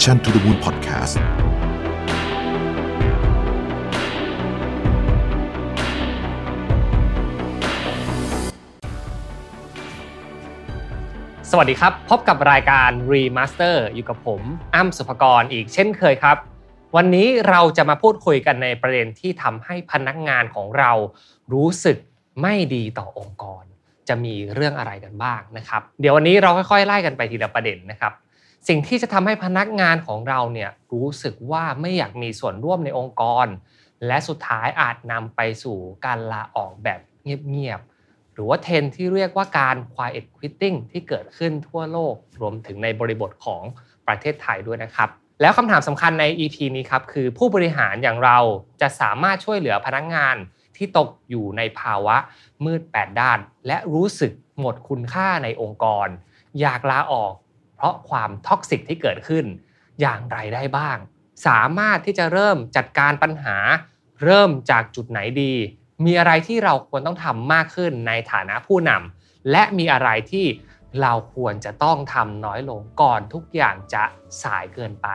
Mission to the Moon Podcast สวัสดีครับ พบกับรายการ Remaster อยู่กับผม อ้ำสุภกรอีกเช่นเคยครับ วันนี้เราจะมาพูดคุยกันในประเด็นที่ทำให้พนักงานของเรารู้สึกไม่ดีต่อองค์กร จะมีเรื่องอะไรกันบ้างนะครับ เดี๋ยววันนี้เราค่อยๆไล่กันไปทีละประเด็นนะครับ สิ่งที่จะทำให้พนักงานของเราเนี่ยรู้สึกว่าไม่อยากมีส่วนร่วมในองค์กร และสุดท้ายอาจนำไปสู่การลาออกแบบเงียบๆหรือว่าเทรนที่เรียกว่าการ quiet quitting ที่เกิดขึ้นทั่วโลกรวมถึงในบริบทของประเทศไทยด้วยนะครับแล้วคำถามสำคัญใน EP นี้ครับคือผู้บริหารอย่างเราจะสามารถช่วยเหลือพนักงานที่ตกอยู่ในภาวะมืดแปดด้าน และรู้สึกหมดคุณค่าในองค์กร อยากลาออก เพราะความท็อกซิกที่เกิดขึ้น อย่างไรได้บ้าง สามารถที่จะเริ่มจัดการปัญหา เริ่มจากจุดไหนดี มีอะไรที่เราควรต้องทำมากขึ้นในฐานะผู้นำและมีอะไรที่เราควรจะต้องทำน้อยลงก่อนทุกอย่างจะสายเกินไป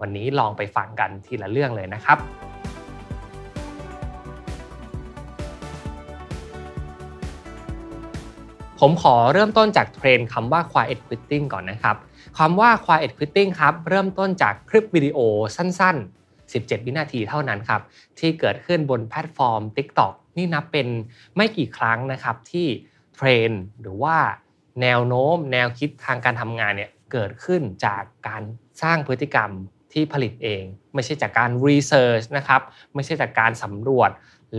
วันนี้ลองไปฟังกันทีละเรื่องเลยนะครับ ผมขอเริ่มต้นจากเทรนคำว่า quiet quitting ก่อนนะครับคำว่า quiet quitting ครับเริ่มต้นจากคลิปวิดีโอสั้น ๆ 17 วินาทีเท่านั้นครับ ที่เกิดขึ้นบนแพลตฟอร์ม TikTok นี่นับเป็นไม่กี่ครั้งนะครับที่เทรนหรือว่าแนวโน้ม แนวคิดทางการทำงานเนี่ยเกิดขึ้นจากการสร้างพฤติกรรมที่ผลิตเอง ไม่ใช่จากการ research นะครับ ไม่ใช่จากการสำรวจ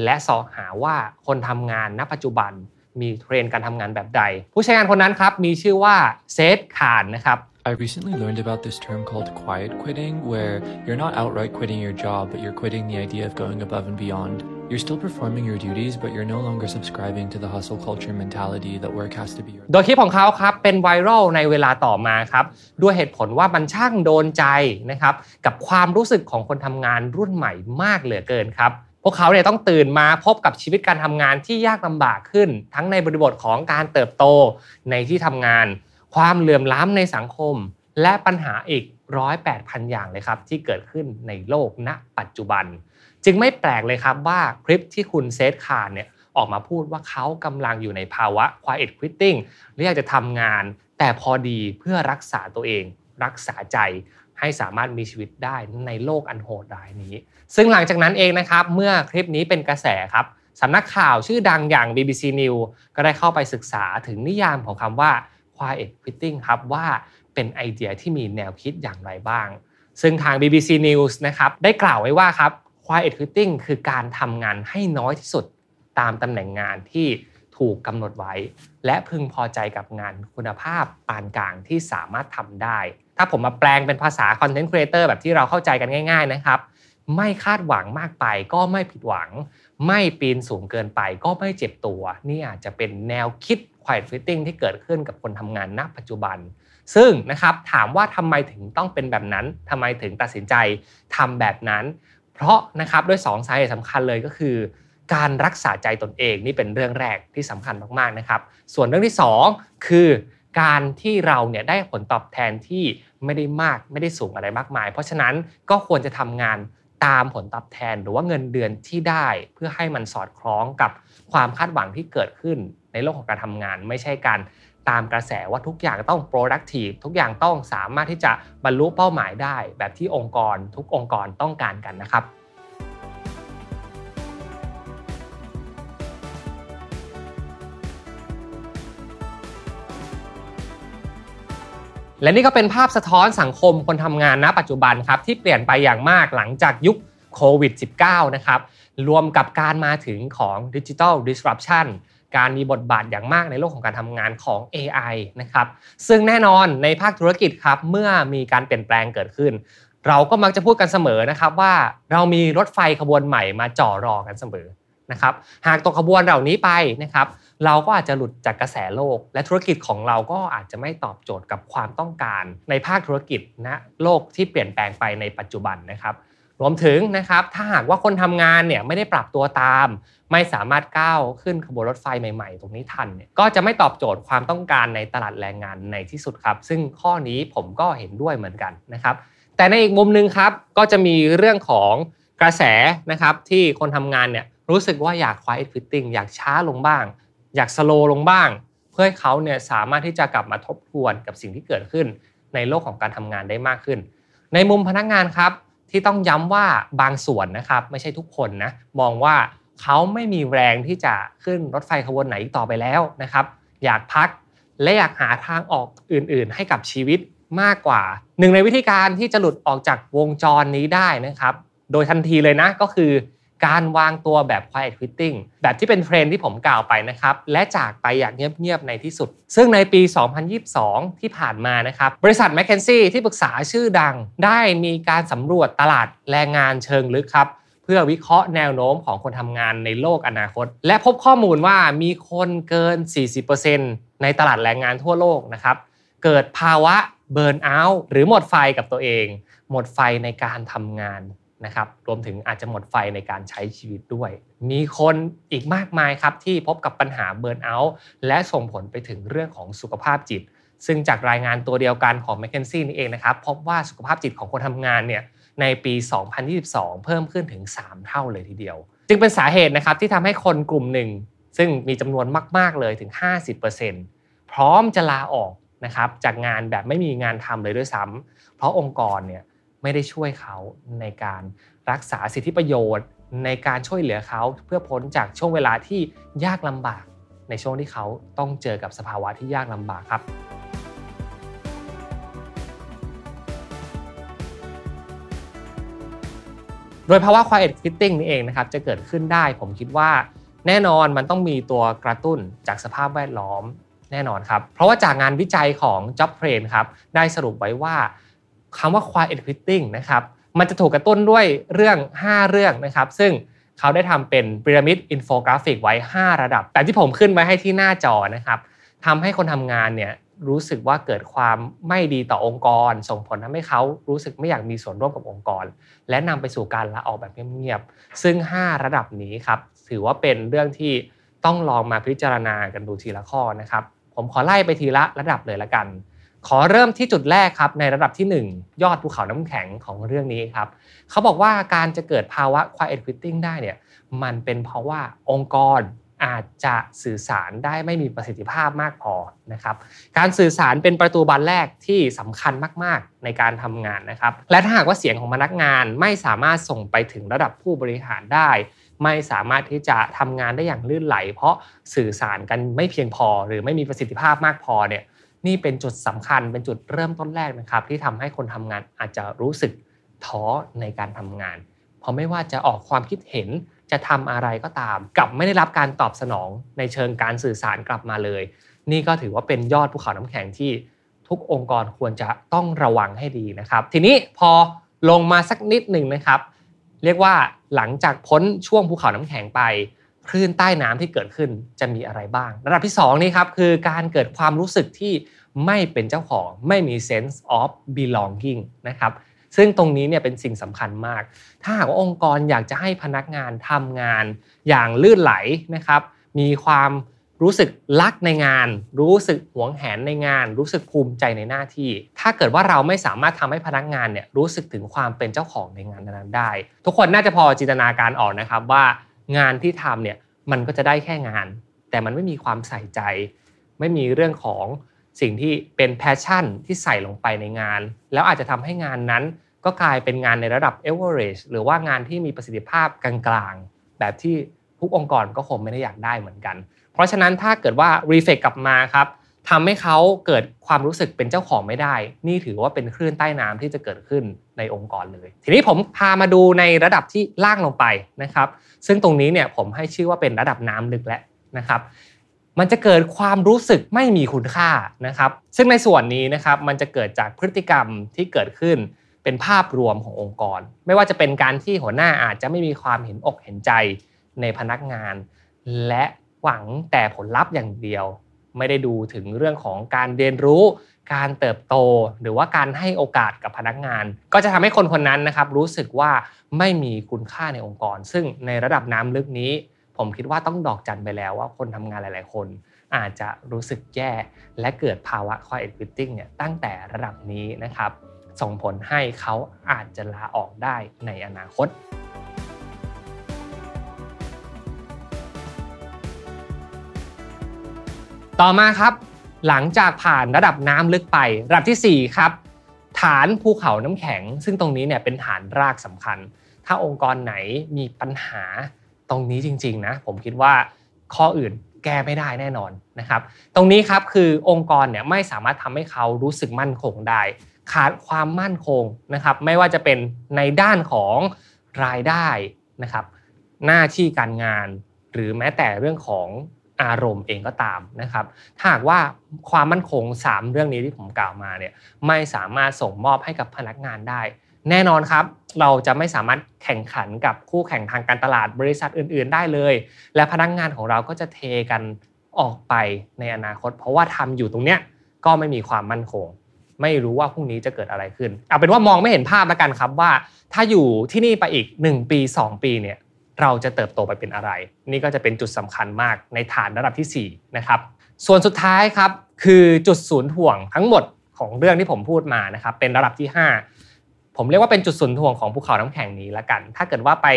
และสอหาว่าคนทำงานณปัจจุบัน มีเทรนด์การทำงานแบบใด ผู้ใช้งานคนนั้นครับมีชื่อว่าเซธคานนะครับ I recently learned about this term called quiet quitting, where you're not outright quitting your job, but you're quitting the idea of going above and beyond. You're still performing your duties, but you're no longer subscribing to the hustle culture mentality that work has to be your โดยคลิปของเขาครับเป็นไวรัลในเวลาต่อมาครับด้วยเหตุผลว่ามันช่างโดนใจนะครับกับความรู้สึกของคนทำงานรุ่นใหม่มากเหลือเกินครับพ วกเขาเนี่ยต้องตื่นมาพบกับชีวิตการทำงานที่ยากลำบากขึ้น ทั้งในบริบทของการเติบโตในที่ทำงาน ความเหลื่อมล้ำในสังคม และปัญหาอีกร้อยแปดพันอย่างเลยครับที่เกิดขึ้นในโลกณ ปัจจุบัน จึงไม่แปลกเลยครับว่าคลิปที่คุณเซธคาร์เนี่ยออกมาพูดว่าเขากำลังอยู่ในภาวะ quiet quitting และอยากจะทำงาน แต่พอดีเพื่อรักษาตัวเอง รักษาใจ ให้สามารถมีชีวิตได้ในโลกอันโหดร้ายนี้ ซึ่งหลังจากนั้นเองนะครับ เมื่อคลิปนี้เป็นกระแสครับสำนักข่าวชื่อดังอย่าง BBC News ก็ได้เข้าไปศึกษาถึงนิยามของคำว่า quiet quitting ครับว่าเป็นไอเดียที่มีแนวคิดอย่างไรบ้าง ซึ่งทาง BBC News นะครับได้กล่าวไว้ว่าครับ quiet quitting คือการทำงานให้น้อยที่สุดตามตำแหน่งงานที่ถูกกำหนดไว้ และพึงพอใจกับงานคุณภาพปานกลางที่สามารถทำได้ ถ้าผมมาแปลงเป็นภาษา Content Creator แบบที่เราเข้าใจกันง่าย ๆ นะครับ ไม่คาดหวังมากไปก็ไม่ผิดหวัง ไม่ปีนสูงเกินไปก็ไม่เจ็บตัว นี่อาจจะเป็นแนวคิด quiet quitting ที่เกิดขึ้นกับคนทำงานณปัจจุบัน ซึ่งนะครับถามว่าทำไมถึงต้องเป็นแบบนั้นทำไมถึงตัดสินใจทำแบบนั้น เพราะนะครับด้วย2สาเหตุสำคัญเลยก็คือการรักษาใจตนเองนี่เป็นเรื่องแรกที่สำคัญมากๆนะครับ ส่วนเรื่องที่ 2 คือการที่เราเนี่ยได้ผลตอบแทนที่ ไม่ได้มากไม่ได้สูงอะไรมากมาย เพราะฉะนั้นก็ควรจะทำงานตามผลตอบแทนหรือว่าเงินเดือนที่ได้เพื่อให้มันสอดคล้องกับความคาดหวังที่เกิดขึ้นในโลกของการทำงาน ไม่ใช่การตามกระแสว่าทุกอย่างต้อง productive ทุกอย่างต้องสามารถที่จะบรรลุเป้าหมายได้ แบบที่องค์กร ทุกองค์กรต้องการกันนะครับ และนี่ก็เป็นภาพสะท้อนสังคมคนทำงานณปัจจุบันครับที่เปลี่ยนไปอย่างมากหลังจากยุคโควิด -19 นะครับรวมกับการมาถึงของ Digital Disruption การมีบทบาทอย่างมากในโลกของการทำงานของ AI นะครับซึ่งแน่นอนในภาคธุรกิจครับเมื่อมีการเปลี่ยนแปลงเกิดขึ้น เราก็มักจะพูดกันเสมอนะครับว่าเรามีรถไฟขบวนใหม่มาจ่อรอกันเสมอนะครับหากตกขบวนเหล่านี้ไปนะครับ เราก็อาจจะหลุดจากกระแสโลก และธุรกิจของเราก็อาจจะไม่ตอบโจทย์กับความต้องการ ในภาคธุรกิจนะโลกที่เปลี่ยนแปลงไปในปัจจุบันนะครับ รวมถึงนะครับถ้าหากว่าคนทำงานเนี่ยไม่ได้ปรับตัวตาม ไม่สามารถก้าวขึ้นขบวนรถไฟใหม่ๆ ตรงนี้ทันเนี่ยก็จะไม่ตอบโจทย์ความต้องการในตลาดแรงงานในที่สุดครับ ซึ่งข้อนี้ผมก็เห็นด้วยเหมือนกันนะครับ แต่ในอีกมุมหนึ่งครับก็จะมีเรื่องของกระแสนะครับที่คนทำงานเนี่ยรู้สึกว่าอยาก quiet quitting อยากช้าลงบ้าง อยากสโลลงบ้าง เพื่อให้เขาเนี่ยสามารถที่จะกลับมาทบทวนกับสิ่งที่เกิดขึ้น ในโลกของการทำงานได้มากขึ้น ในมุมพนักงานครับที่ต้องย้ำว่าบางส่วนนะครับไม่ใช่ทุกคนนะมองว่าเขาไม่มีแรงที่จะขึ้นรถไฟขบวนไหนอีกต่อไปแล้วนะครับ อยากพักและอยากหาทางออกอื่น ๆ ให้กับชีวิตมากกว่า หนึ่งในวิธีการที่จะหลุดออกจากวงจรนี้ได้นะครับ โดยทันทีเลยนะก็คือ การวางตัวแบบ quiet quitting แบบที่เป็นเทรนที่ผมกล่าวไปนะครับ และจากไปอย่างเงียบ ๆ ในที่สุด ซึ่งในปี 2022 ที่ผ่านมานะครับ บริษัท m c k เคนซี่ที่ปรึกษาชื่อดัง ได้มีการสำรวจตลาดแรงงานเชิงลึกครับเพื่อวิเคราะห์แนวโน้มของคนทำงานในโลกอนาคต และพบข้อมูลว่ามีคนเกิน 40%ในตลาดแรงงานทั่วโลกนะครับ เกิดภาวะเบิร์นเอาท์หรือหมดไฟกับตัวเอง หมดไฟในการทำงาน นะครับรวมถึงอาจจะหมดไฟในการใช้ชีวิตด้วย มีคนอีกมากมายครับที่พบกับปัญหาเบิร์นเอาท์และส่งผลไปถึงเรื่องของสุขภาพจิต ซึ่งจากรายงานตัวเดียวกันของ m c k เคนซี่นี่เองนะครับพบว่าสุขภาพจิตของคนทำงานเนี่ยในปี 2022 เพิ่มขึ้นถึง 3 เท่าเลยทีเดียว จึงเป็นสาเหตุนะครับที่ทำให้คนกลุ่มหนึ่ง ซึ่งมีจำนวนมาก ๆ เลยถึง 50%พร้อมจะลาออกนะครับจากงานแบบไม่มีงานทำเลยด้วยซ้ำเพราะองค์กรเนี่ย ไม่ได้ช่วยเขาในการรักษาสิทธิประโยชน์ ในการช่วยเหลือเขาเพื่อพ้นจากช่วงเวลาที่ยากลำบาก ในช่วงที่เขาต้องเจอกับสภาวะที่ยากลำบากครับโดยภาวะ quiet quitting นี่เองนะครับจะเกิดขึ้นได้ผมคิดว่าแน่นอนมันต้องมีตัวกระตุ้นจากสภาพแวดล้อมแน่นอนครับ เพราะว่าจากงานวิจัยของ Job Train ครับได้สรุปไว้ว่า คำว่า quiet quitting นะครับมันจะถูกกระตุ้นด้วยเรื่อง 5 เรื่องนะครับ ซึ่งเขาได้ทำเป็นพีระมิดอินโฟกราฟิกไว้ 5 ระดับ แต่ที่ผมขึ้นไว้ให้ที่หน้าจอนะครับทำให้คนทำงานเนี่ยรู้สึกว่าเกิดความไม่ดีต่อองค์กร ส่งผลทำให้เขารู้สึกไม่อยากมีส่วนร่วมกับองค์กร และนำไปสู่การลาออกแบบเงียบๆซึ่ง 5 ระดับนี้ครับถือว่าเป็นเรื่องที่ต้องลองมาพิจารณากันดูทีละข้อนะครับ ผมขอไล่ไปทีละระดับเลยละกัน ขอเริ่มที่จุดแรกครับในระดับที่ 1 ยอดภูเขาน้ำแข็งของเรื่องนี้ครับเขาบอกว่าการจะเกิดภาวะ quiet quitting ได้เนี่ยมันเป็นเพราะว่าองค์กรอาจจะสื่อสารได้ไม่มีประสิทธิภาพมากพอนะครับ การสื่อสารเป็นประตูบานแรกที่สำคัญมาก ๆ ในการทำงานนะครับ และถ้าหากว่าเสียงของพนักงานไม่สามารถส่งไปถึงระดับผู้บริหารได้ ไม่สามารถที่จะทำงานได้อย่างลื่นไหล เพราะสื่อสารกันไม่เพียงพอหรือไม่มีประสิทธิภาพมากพอเนี่ย นี่เป็นจุดสำคัญเป็นจุดเริ่มต้นแรกนะครับ ที่ทำให้คนทำงานอาจจะรู้สึกท้อในการทำงาน เพราะไม่ว่าจะออกความคิดเห็นจะทำอะไรก็ตาม กลับไม่ได้รับการตอบสนองในเชิงการสื่อสารกลับมาเลย นี่ก็ถือว่าเป็นยอดภูเขาน้ำแข็งที่ทุกองค์กรควรจะต้องระวังให้ดีนะครับ ทีนี้พอลงมาสักนิดหนึ่งนะครับ เรียกว่าหลังจากพ้นช่วงภูเขาน้ำแข็งไป คลื่นใต้น้ำที่เกิดขึ้นจะมีอะไรบ้าง ระดับที่ 2 นี่ครับคือการเกิดความรู้สึกที่ไม่เป็นเจ้าของไม่มี sense of belonging นะครับซึ่งตรงนี้เนี่ยเป็นสิ่งสำคัญมาก ถ้าหากว่าองค์กรอยากจะให้พนักงานทำงานอย่างลื่นไหลนะครับ มีความรู้สึกรักในงาน รู้สึกหวงแหนในงาน รู้สึกภูมิใจในหน้าที่ ถ้าเกิดว่าเราไม่สามารถทำให้พนักงานเนี่ยรู้สึกถึงความเป็นเจ้าของในงานนั้นได้ ทุกคนน่าจะพอจินตนาการออกนะครับว่างานที่ทำเนี่ย มันก็จะได้แค่งาน แต่มันไม่มีความใส่ใจ ไม่มีเรื่องของสิ่งที่เป็นแพชชั่นที่ใส่ลงไปในงาน แล้วอาจจะทำให้งานนั้น ก็กลายเป็นงานในระดับ average หรือว่างานที่มีประสิทธิภาพกลางๆ แบบที่ทุกองค์กรก็คงไม่ได้อยากได้เหมือนกัน เพราะฉะนั้นถ้าเกิดว่า r e f l e กกลับมาครับทำให้เขาเกิดความรู้สึกเป็นเจ้าของไม่ได้ นี่ถือว่าเป็นคลื่นใต้น้ำที่จะเกิดขึ้นในองค์กรเลย ทีนี้ผมพามาดูในระดับที่ล่างลงไปนะครับ ซึ่งตรงนี้เนี่ยผมให้ชื่อว่าเป็นระดับน้ำลึกแล้วนะครับ มันจะเกิดความรู้สึกไม่มีคุณค่านะครับ ซึ่งในส่วนนี้นะครับมันจะเกิดจากพฤติกรรมที่เกิดขึ้นเป็นภาพรวมขององค์กร ไม่ว่าจะเป็นการที่หัวหน้าอาจจะไม่มีความเห็นอกเห็นใจในพนักงาน และหวังแต่ผลลัพธ์อย่างเดียว ไม่ได้ดูถึงเรื่องของการเรียนรู้ การเติบโต หรือว่าการให้โอกาสกับพนักงาน ก็จะทำให้คนคนนั้นนะครับรู้สึกว่าไม่มีคุณค่าในองค์กร ซึ่งในระดับน้ำลึกนี้ ผมคิดว่าต้องดอกจันไปแล้วว่าคนทำงานหลาย ๆ คนอาจจะรู้สึกแย่และเกิดภาวะ quiet quitting เนี่ยตั้งแต่ระดับนี้นะครับ ส่งผลให้เขาอาจจะลาออกได้ในอนาคต ต่อมาครับ หลังจากผ่านระดับน้ำลึกไประดับที่ 4 ครับ ฐานภูเขาน้ำแข็ง ซึ่งตรงนี้เนี่ยเป็นฐานรากสำคัญ ถ้าองค์กรไหนมีปัญหาตรงนี้จริงๆนะผมคิดว่าข้ออื่นแก้ไม่ได้แน่นอนนะครับ ตรงนี้ครับคือองค์กรเนี่ยไม่สามารถทำให้เขารู้สึกมั่นคงได้ ขาดความมั่นคงนะครับ ไม่ว่าจะเป็นในด้านของรายได้นะครับ หน้าที่การงานหรือแม้แต่เรื่องของ อารมณ์เองก็ตามนะครับ ถ้าหากว่าความมั่นคง 3 เรื่องนี้ที่ผมกล่าวมาเนี่ยไม่สามารถส่งมอบให้กับพนักงานได้ แน่นอนครับ เราจะไม่สามารถแข่งขันกับคู่แข่งทางการตลาดบริษัทอื่น ๆ ได้เลย และพนักงานของเราก็จะเทกันออกไปในอนาคต เพราะว่าทำอยู่ตรงเนี้ยก็ไม่มีความมั่นคง ไม่รู้ว่าพรุ่งนี้จะเกิดอะไรขึ้น เอาเป็นว่ามองไม่เห็นภาพแล้วกันครับว่า ถ้าอยู่ที่นี่ไปอีก 1 ปี 2 ปีเนี่ย เราจะเติบโตไปเป็นอะไร นี่ก็จะเป็นจุดสำคัญมากในฐานระดับที่4นะครับส่วนสุดท้ายครับคือจุดศูนย์ถ่วงทั้งหมดของเรื่องที่ผมพูดมานะครับเป็นระดับที่ 5 ผมเรียกว่าเป็นจุดศูนย์ถ่วงของภูเขาน้ำแข็งนี้ละกัน ถ้าเกิดว่าไป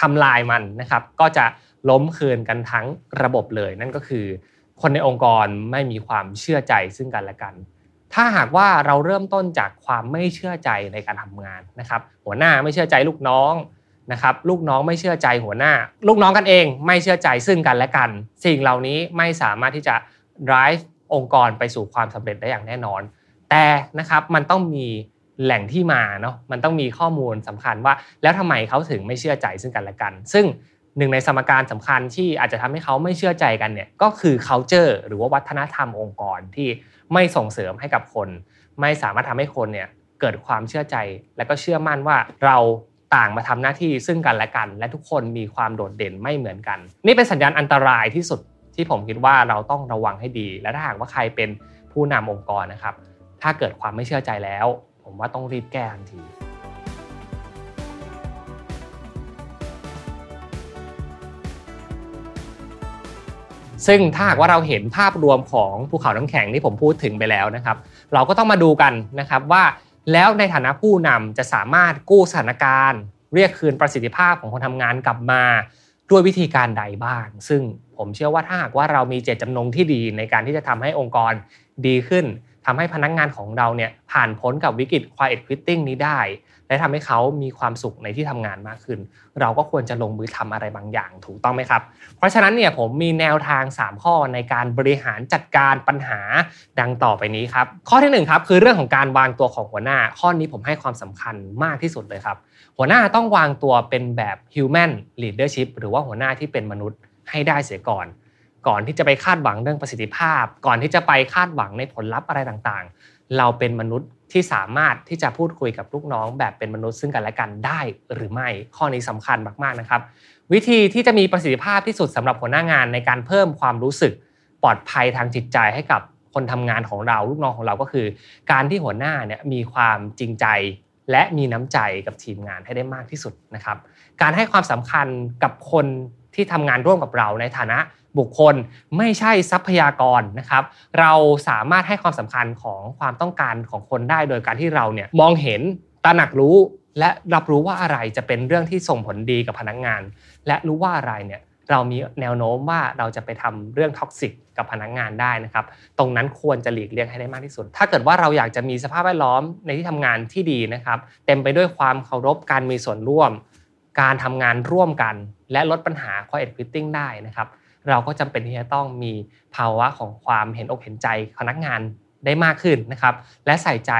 ทำลายมันนะครับก็จะล้มคืนกันทั้งระบบเลย นั่นก็คือ คนในองค์กรไม่มีความเชื่อใจซึ่งกันและกัน ถ้าหากว่าเราเริ่มต้นจากความไม่เชื่อใจในการทำงานนะครับ หัวหน้าไม่เชื่อใจลูกน้อง นะครับลูกน้องไม่เชื่อใจหัวหน้า ลูกน้องกันเองไม่เชื่อใจซึ่งกันและกัน สิ่งเหล่านี้ไม่สามารถที่จะ drive องค์กรไปสู่ความสำเร็จได้อย่างแน่นอน แต่นะครับมันต้องมีแหล่งที่มาเนาะมันต้องมีข้อมูลสำคัญว่า แล้วทำไมเขาถึงไม่เชื่อใจซึ่งกันและกัน ซึ่งหนึ่งในสมการสำคัญที่อาจจะทำให้เขาไม่เชื่อใจกันเนี่ยก็คือ culture หรือว่าวัฒนธรรมองค์กรที่ไม่ส่งเสริมให้กับคน ไม่สามารถทำให้คนเนี่ยเกิดความเชื่อใจ และก็เชื่อมั่นว่าเรา ต่างมาทำหน้าที่ซึ่งกันและกัน และทุกคนมีความโดดเด่นไม่เหมือนกัน นี่เป็นสัญญาณอันตรายที่สุดที่ผมคิดว่าเราต้องระวังให้ดี และถ้าหากว่าใครเป็นผู้นำองค์กรนะครับ ถ้าเกิดความไม่เชื่อใจแล้ว ผมว่าต้องรีบแก้ทันทีซึ่งถ้าหากว่าเราเห็นภาพรวมของภูเขาน้ำแข็งที่ผมพูดถึงไปแล้วนะครับ เราก็ต้องมาดูกันนะครับว่า แล้วในฐานะผู้นำจะสามารถกู้สถานการณ์ เรียกคืนประสิทธิภาพของคนทำงานกลับมาด้วยวิธีการใดบ้าง ซึ่งผมเชื่อว่าถ้าหากว่าเรามีเจตจำนงที่ดีในการที่จะทำให้องค์กรดีขึ้น ทำให้พนักงานของเราเนี่ยผ่านพ้นกับวิกฤต quiet quitting นี้ได้ และทำให้เขามีความสุขในที่ทำงานมากขึ้น เราก็ควรจะลงมือทำอะไรบางอย่างถูกต้องไหมครับ เพราะฉะนั้นเนี่ยผมมีแนวทาง 3 ข้อในการบริหารจัดการปัญหาดังต่อไปนี้ครับ ข้อที่1ครับคือเรื่องของการวางตัวของหัวหน้า ข้อนี้ผมให้ความสำคัญมากที่สุดเลยครับ หัวหน้าต้องวางตัวเป็นแบบ human leadership หรือว่าหัวหน้าที่เป็นมนุษย์ให้ได้เสียก่อน ก่อนที่จะไปคาดหวังเรื่องประสิทธิภาพ ก่อนที่จะไปคาดหวังในผลลัพธ์อะไรต่างๆ เราเป็นมนุษย์ที่สามารถที่จะพูดคุยกับลูกน้อง แบบเป็นมนุษย์ซึ่งกันและกันได้หรือไม่ข้อนี้สำคัญมากๆนะครับ วิธีที่จะมีประสิทธิภาพที่สุดสำหรับหัวหน้างานในการเพิ่มความรู้สึกปลอดภัยทางจิตใจให้กับคนทำงานของเราลูกน้องของเราก็คือ การที่หัวหน้าเนี่ยมีความจริงใจและมีน้ำใจกับทีมงานให้ได้มากที่สุดนะครับ การให้ความสำคัญกับคนที่ทำงานร่วมกับเราในฐานะ บุคคลไม่ใช่ทรัพยากรนะครับ เราสามารถให้ความสำคัญของความต้องการของคนได้ โดยการที่เราเนี่ยมองเห็นตระหนักรู้ และรับรู้ว่าอะไรจะเป็นเรื่องที่ส่งผลดีกับพนักงาน และรู้ว่าอะไรเนี่ยเรามีแนวโน้มว่าเราจะไปทำเรื่องท็อกซิกกับพนักงานได้นะครับ ตรงนั้นควรจะหลีกเลี่ยงให้ได้มากที่สุด ถ้าเกิดว่าเราอยากจะมีสภาพแวดล้อมในที่ทำงานที่ดีนะครับ เต็มไปด้วยความเคารพการมีส่วนร่วม การทำงานร่วมกัน และลดปัญหา quiet quitting ได้นะครับ เราก็จำเป็นที่จะต้องมีภาวะของความเห็นอกเห็นใจพนักงานได้มากขึ้นนะครับ และใส่ใจ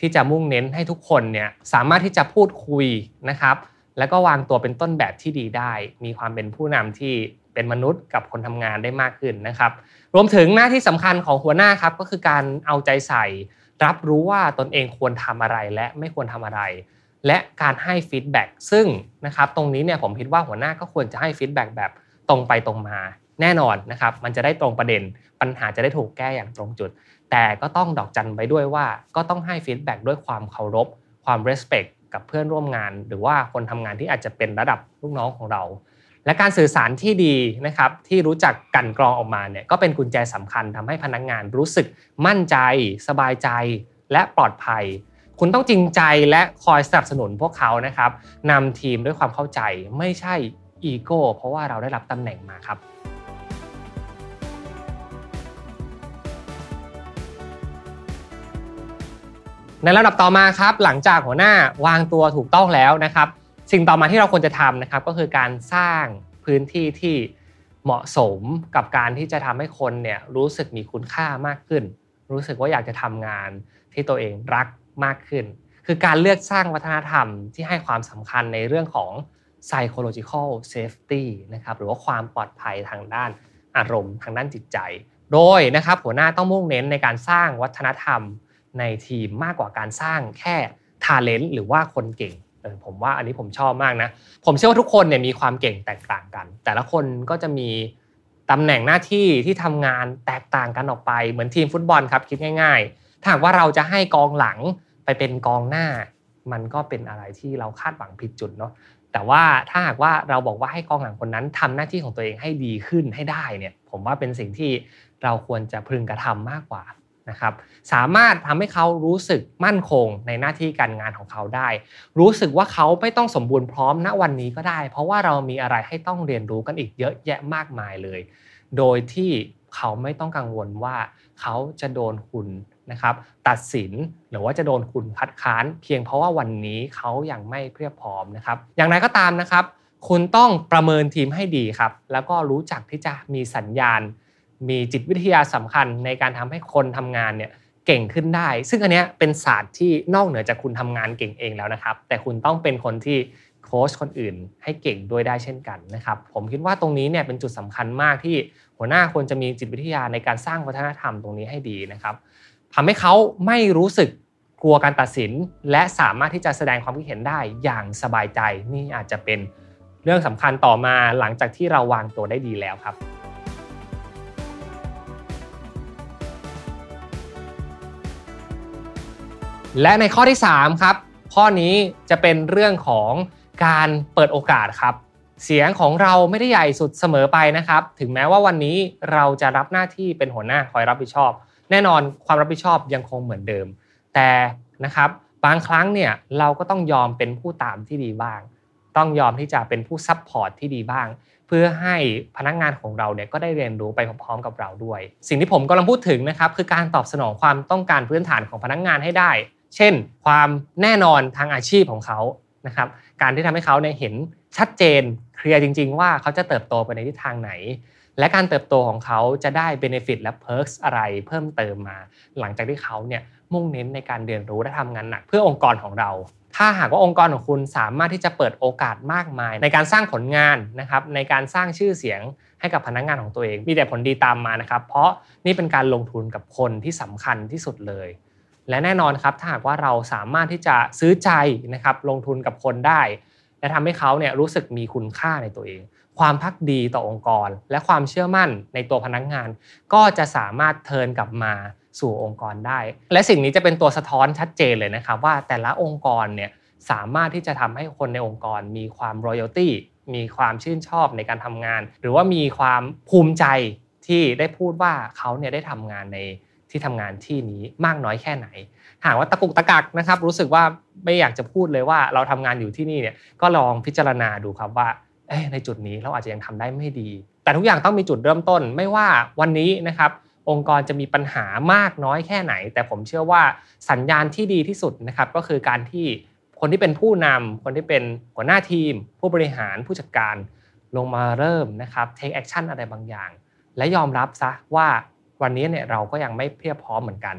ที่จะมุ่งเน้นให้ทุกคนเนี่ยสามารถที่จะพูดคุยนะครับ แล้วก็วางตัวเป็นต้นแบบที่ดีได้ มีความเป็นผู้นำที่เป็นมนุษย์กับคนทำงานได้มากขึ้นนะครับ รวมถึงหน้าที่สำคัญของหัวหน้าครับก็คือการเอาใจใส่ รับรู้ว่าตนเองควรทำอะไรและไม่ควรทำอะไร และการให้ feedback ซึ่งนะครับตรงนี้เนี่ยผมคิดว่าหัวหน้าก็ควรจะให้ feedback แบบ ตรงไปตรงมาแน่นอนนะครับมันจะได้ตรงประเด็นปัญหาจะได้ถูกแก้อย่างตรงจุด แต่ก็ต้องดอกจันไว้ด้วยว่า ก็ต้องให้ feedback ด้วยความเคารพ ความ respect กับเพื่อนร่วมงาน หรือว่าคนทำงานที่อาจจะเป็นระดับลูกน้องของเรา และการสื่อสารที่ดีนะครับที่รู้จักกลั่นกรองออกมาเนี่ยก็เป็นกุญแจสำคัญทำให้พนักงานรู้สึกมั่นใจ สบายใจและปลอดภัย คุณต้องจริงใจและคอยสนับสนุนพวกเขานะครับนำทีมด้วยความเข้าใจไม่ใช่ อีโก้เพราะว่าเราได้รับตำแหน่งมาครับ ในระดับต่อมาครับ หลังจากหัวหน้าวางตัวถูกต้องแล้วนะครับ สิ่งต่อมาที่เราควรจะทำนะครับก็คือการสร้างพื้นที่ที่เหมาะสมกับการที่จะทำให้คนเนี่ยรู้สึกมีคุณค่ามากขึ้น รู้สึกว่าอยากจะทำงานที่ตัวเองรักมากขึ้น คือการเลือกสร้างวัฒนธรรมที่ให้ความสำคัญในเรื่องของ psychological safety นะครับหรือว่าความปลอดภัยทางด้านอารมณ์ทางด้านจิตใจ โดยนะครับหัวหน้าต้องมุ่งเน้นในการสร้างวัฒนธรรมในทีมมากกว่าการสร้างแค่ทาเลนต์หรือว่าคนเก่งผมว่าอันนี้ผมชอบมากนะ ผมเชื่อว่าทุกคนเนี่ยมีความเก่งแตกต่างกัน แต่ละคนก็จะมีตำแหน่งหน้าที่ที่ทำงานแตกต่างกันออกไปเหมือนทีมฟุตบอลครับคิดง่ายๆ ถ้าว่าเราจะให้กองหลังไปเป็นกองหน้า มันก็เป็นอะไรที่เราคาดหวังผิดจุดเนาะ แต่ว่าถ้าหากว่าเราบอกว่าให้กองหลังคนนั้นทำหน้าที่ของตัวเองให้ดีขึ้นให้ได้เนี่ยผมว่าเป็นสิ่งที่เราควรจะพึงกระทำมากกว่านะครับสามารถทำให้เขารู้สึกมั่นคงในหน้าที่การงานของเขาได้ รู้สึกว่าเขาไม่ต้องสมบูรณ์พร้อมณวันนี้ก็ได้ เพราะว่าเรามีอะไรให้ต้องเรียนรู้กันอีกเยอะแยะมากมายเลย โดยที่ เขาไม่ต้องกังวลว่าเขาจะโดนคุณนะครับตัดสินหรือว่าจะโดนคุณคัดค้าน เพียงเพราะว่าวันนี้เขายังไม่เพียบพร้อมนะครับ อย่างไรก็ตามนะครับ คุณต้องประเมินทีมให้ดีครับ แล้วก็รู้จักที่จะมีสัญญาณ มีจิตวิทยาสำคัญในการทำให้คนทำงานเนี่ยเก่งขึ้นได้ ซึ่งอันนี้เป็นศาสตร์ที่นอกเหนือจากคุณทำงานเก่งเองแล้วนะครับ แต่คุณต้องเป็นคนที่ โค้ชคนอื่น ให้เก่งด้วยได้เช่นกันนะครับ ผมคิดว่าตรงนี้เนี่ยเป็นจุดสำคัญมากที่หัวหน้าควรจะมีจิตวิทยาในการสร้างวัฒนธรรมตรงนี้ให้ดีนะครับทำให้เขาไม่รู้สึกกลัวการตัดสิน และสามารถที่จะแสดงความคิดเห็นได้อย่างสบายใจนี่อาจจะเป็นเรื่องสำคัญต่อมาหลังจากที่เราวางตัวได้ดีแล้วครับ และในข้อที่ 3 ครับ ข้อนี้จะเป็นเรื่องของ การเปิดโอกาสครับ เสียงของเราไม่ได้ใหญ่สุดเสมอไปนะครับ ถึงแม้ว่าวันนี้เราจะรับหน้าที่เป็นหัวหน้าคอยรับผิดชอบ แน่นอนความรับผิดชอบยังคงเหมือนเดิม แต่นะครับบางครั้งเนี่ยเราก็ต้องยอมเป็นผู้ตามที่ดีบ้าง ต้องยอมที่จะเป็นผู้ support ที่ดีบ้าง เพื่อให้พนักงานของเราเนี่ยก็ได้เรียนรู้ไปพร้อมๆกับเราด้วย สิ่งที่ผมกำลังพูดถึงนะครับคือการตอบสนองความต้องการพื้นฐานของพนักงานให้ได้ เช่น ความแน่นอนทางอาชีพของเขา นะครับการที่ทำให้เขาเนี่ยเห็นชัดเจนเคลียร์จริง ๆ ว่าเขาจะเติบโตไปในทิศทางไหน และการเติบโตของเขาจะได้ benefit และ perk อะไรเพิ่มเติมมา หลังจากที่เขาเนี่ยมุ่งเน้นในการเรียนรู้และทำงานหนักเพื่อองค์กรของเรา ถ้าหากว่าองค์กรของคุณสามารถที่จะเปิดโอกาสมากมาย ในการสร้างผลงานนะครับในการสร้างชื่อเสียงให้กับพนักงงานของตัวเอง มีแต่ผลดีตามมานะครับ เพราะนี่เป็นการลงทุนกับคนที่สำคัญที่สุดเลย และแน่นอนครับถ้าหากว่าเราสามารถที่จะซื้อใจนะครับลงทุนกับคนได้ และทำให้เขาเนี่ยรู้สึกมีคุณค่าในตัวเอง ความพักดีต่อองค์กร และความเชื่อมั่นในตัวพนักงาน ก็จะสามารถเทินกลับมาสู่องค์กรได้ และสิ่งนี้จะเป็นตัวสะท้อนชัดเจนเลยนะครับว่าแต่ละองค์กรเนี่ยสามารถที่จะทำให้คนในองค์กรมีความรอยัลตี้มีความชื่นชอบในการทำงาน หรือว่ามีความภูมิใจที่ได้พูดว่าเขาเนี่ยได้ทำงานใน ที่ทำงานที่นี้มากน้อยแค่ไหน หากว่าตะกุกตะกักนะครับ รู้สึกว่าไม่อยากจะพูดเลยว่าเราทำงานอยู่ที่นี่เนี่ยก็ลองพิจารณาดูครับว่าในจุดนี้เราอาจจะยังทำได้ไม่ดี แต่ทุกอย่างต้องมีจุดเริ่มต้น ไม่ว่าวันนี้นะครับองค์กรจะมีปัญหามากน้อยแค่ไหน แต่ผมเชื่อว่าสัญญาณที่ดีที่สุดนะครับก็คือการที่คนที่เป็นผู้นำคนที่เป็นหัวหน้าทีม ผู้บริหารผู้จัดการลงมาเริ่มนะครับ take action อะไรบางอย่าง และยอมรับซะว่า วันนี้เนี่ยเราก็ยังไม่เพียบพร้อมเหมือนกัน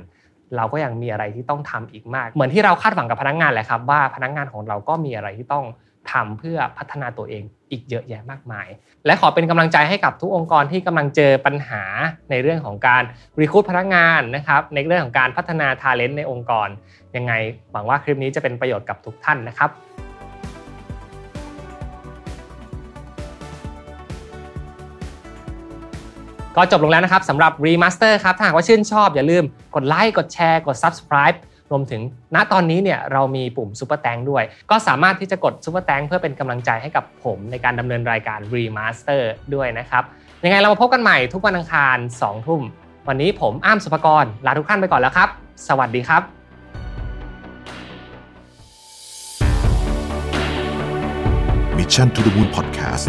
เราก็ยังมีอะไรที่ต้องทำอีกมาก เหมือนที่เราคาดหวังกับพนักงานแหละครับ ว่าพนักงานของเราก็มีอะไรที่ต้องทำเพื่อพัฒนาตัวเองอีกเยอะแยะมากมาย และขอเป็นกำลังใจให้กับทุกองค์กรที่กำลังเจอปัญหาในเรื่องของการ recruit พนักงานนะครับในเรื่องของการพัฒนา talent ในองค์กรยังไงหวังว่าคลิปนี้จะเป็นประโยชน์กับทุกท่านนะครับ ก็จบลงแล้วนะครับสำหรับ Remaster ครับถ้าหากว่าชื่นชอบอย่าลืมกดไลค์กดแชร์กด subscribe รวมถึงณตอนนี้เนี่ยเรามีปุ่ม Super Thanks ด้วย ก็สามารถที่จะกด Super Thanks เพื่อเป็นกำลังใจให้กับผมในการดำเนินรายการ Remaster ด้วยนะครับยังไงเรามาพบกันใหม่ทุกวันอังคาร 2 ทุ่ม วันนี้ผมอ้ามสุภกรลาทุกท่านไปก่อนแล้วครับ สวัสดีครับมิชชั่น to the Moon Podcast